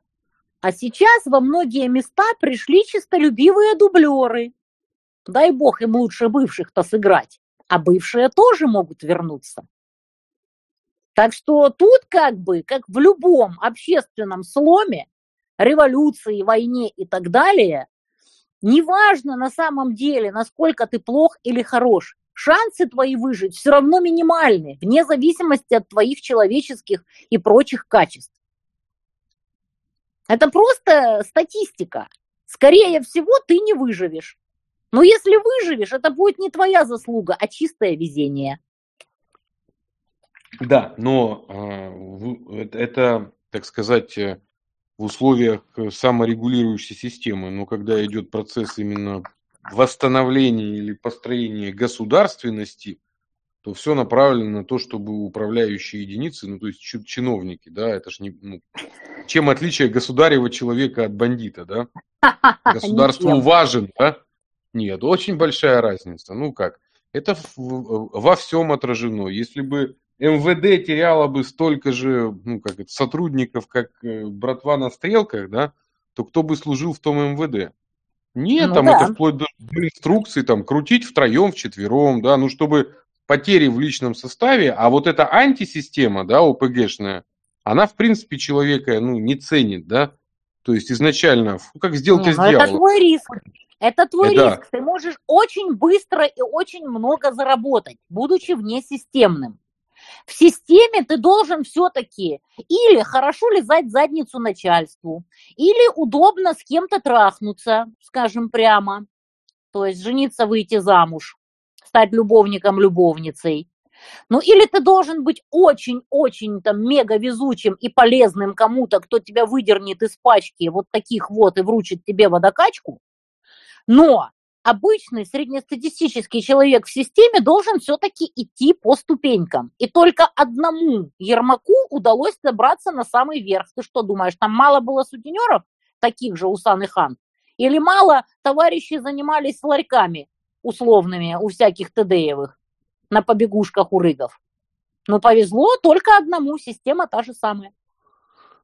А сейчас во многие места пришли чистолюбивые дублеры. Дай бог им лучше бывших-то сыграть, а бывшие тоже могут вернуться. Так что тут как бы, как в любом общественном сломе, революции, войне и так далее, неважно на самом деле, насколько ты плох или хорош, шансы твои выжить все равно минимальны, вне зависимости от твоих человеческих и прочих качеств. Это просто статистика. Скорее всего, ты не выживешь. Но если выживешь, это будет не твоя заслуга, а чистое везение. Да, но э, это, так сказать, э, в условиях э, саморегулирующей системы, но когда идет процесс именно восстановления или построения государственности, то все направлено на то, чтобы управляющие единицы, ну то есть чиновники, да, это ж не, ну, чем отличие государева человека от бандита, да? Государству важен, да? Нет, очень большая разница. Ну как? Это во всем отражено. Если бы МВД теряло бы столько же ну, как это, сотрудников, как э, братва на стрелках, да, то кто бы служил в том МВД? Нет, ну, там да. это вплоть до инструкции, там, крутить втроем, вчетвером, да, ну, чтобы потери в личном составе, а вот эта антисистема, да, ОПГшная, она, в принципе, человека, ну, не ценит, да, то есть изначально, как сделка не, с ну, дьяволом. Это твой риск. Это твой это... риск. Ты можешь очень быстро и очень много заработать, будучи внесистемным. В системе ты должен все-таки или хорошо лизать задницу начальству, или удобно с кем-то трахнуться, скажем прямо, то есть жениться, выйти замуж, стать любовником, любовницей. Ну или ты должен быть очень-очень там мега везучим и полезным кому-то, кто тебя выдернет из пачки вот таких вот и вручит тебе водокачку. Но обычный среднестатистический человек в системе должен все-таки идти по ступенькам. И только одному Ермаку удалось добраться на самый верх. Ты что думаешь, там мало было сутенеров, таких же у Сан и Хан? Или мало товарищи занимались ларьками условными у всяких ТДевых на побегушках у рыгов? Ну, повезло только одному, система та же самая.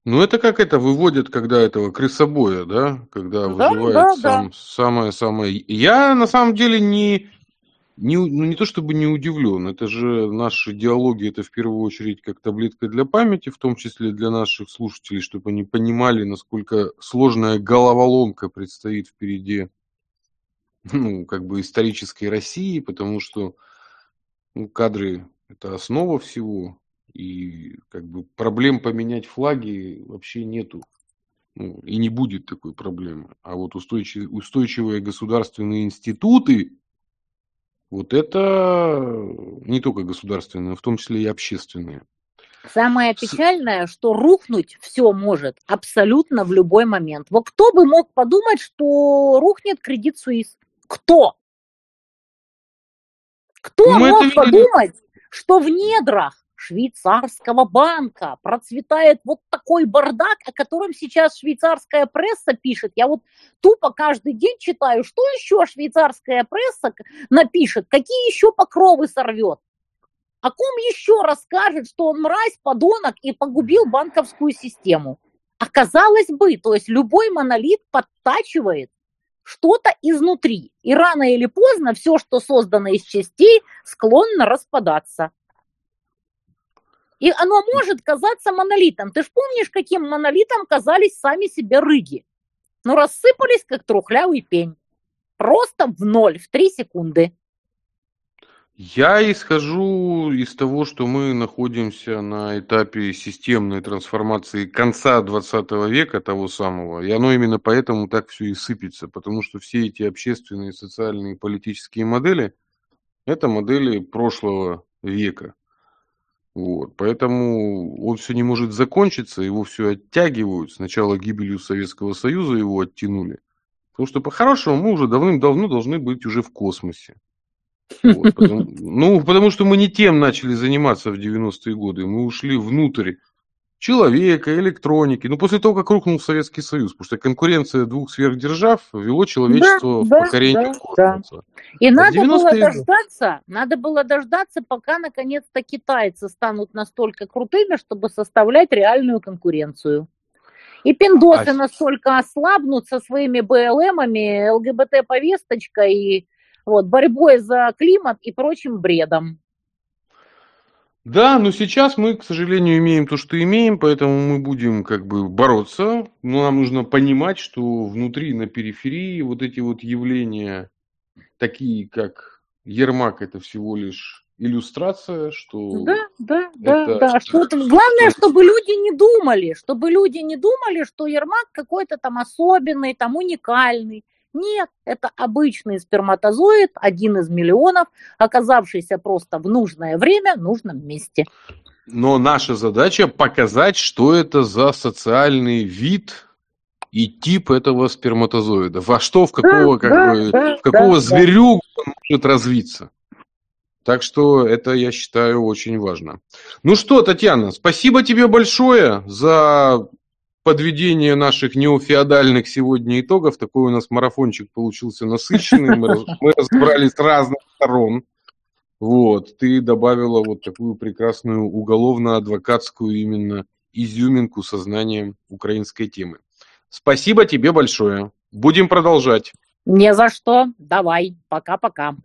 Ну, это как это выводят, когда этого крысобоя, да? Когда да, выживает да, сам, да. самое-самое... Я, на самом деле, не, не, ну, не то чтобы не удивлен. Это же наши диалоги, это в первую очередь как таблетка для памяти, в том числе для наших слушателей, чтобы они понимали, насколько сложная головоломка предстоит впереди ну, как бы исторической России, потому что ну, кадры – это основа всего, и как бы проблем поменять флаги вообще нету. Ну, и не будет такой проблемы. А вот устойчивые, устойчивые государственные институты, вот это не только государственные, в том числе и общественные. Самое печальное, что рухнуть все может абсолютно в любой момент. Вот кто бы мог подумать, что рухнет кредит Суис? Кто? Кто Мы мог подумать, что в недрах швейцарского банка процветает вот такой бардак, о котором сейчас швейцарская пресса пишет. Я вот тупо каждый день читаю, что еще швейцарская пресса напишет, какие еще покровы сорвет. О ком еще расскажет, что он мразь, подонок и погубил банковскую систему? Оказалось бы, то есть любой монолит подтачивает что-то изнутри. И рано или поздно все, что создано из частей, склонно распадаться. И оно может казаться монолитом. Ты ж помнишь, каким монолитом казались сами себе рыги? Ну, рассыпались, как трухлявый пень. Просто в ноль, в три секунды. Я исхожу из того, что мы находимся на этапе системной трансформации конца 20 века, того самого, и оно именно поэтому так все и сыпется, потому что все эти общественные, социальные, политические модели – это модели прошлого века. Вот, поэтому он все не может закончиться, его все оттягивают. Сначала гибелью Советского Союза его оттянули, потому что по-хорошему мы уже давным-давно должны быть уже в космосе. Вот, потому, ну, потому что мы не тем начали заниматься в 90-е годы. Мы ушли внутрь человека, электроники. Ну, после того, как рухнул Советский Союз, потому что конкуренция двух сверхдержав вело человечество да, в покорение да, космоса. Да. И а надо было дождаться, надо было дождаться, пока наконец-то китайцы станут настолько крутыми, чтобы составлять реальную конкуренцию. И пиндосы а... настолько ослабнут со своими БЛМами, ЛГБТ-повесточкой и вот, борьбой за климат и прочим бредом. Да, но сейчас мы, к сожалению, имеем то, что имеем, поэтому мы будем как бы бороться. Но нам нужно понимать, что внутри, на периферии, вот эти вот явления, такие как Ермак, это всего лишь иллюстрация, что... Да, да, да, это... да. Что главное, чтобы люди не думали, чтобы люди не думали, что Ермак какой-то там особенный, там уникальный. Нет, это обычный сперматозоид, один из миллионов, оказавшийся просто в нужное время, в нужном месте. Но наша задача показать, что это за социальный вид и тип этого сперматозоида. Во что, в какого, да, как да, бы, да, в какого да, да. он может развиться. Так что это, я считаю, очень важно. Ну что, Татьяна, спасибо тебе большое за подведение наших неофеодальных сегодня итогов. Такой у нас марафончик получился насыщенный. Мы, мы разобрали с разных сторон. Вот, ты добавила вот такую прекрасную уголовно-адвокатскую именно изюминку сознанием украинской темы. Спасибо тебе большое. Будем продолжать. Не за что. Давай. Пока-пока.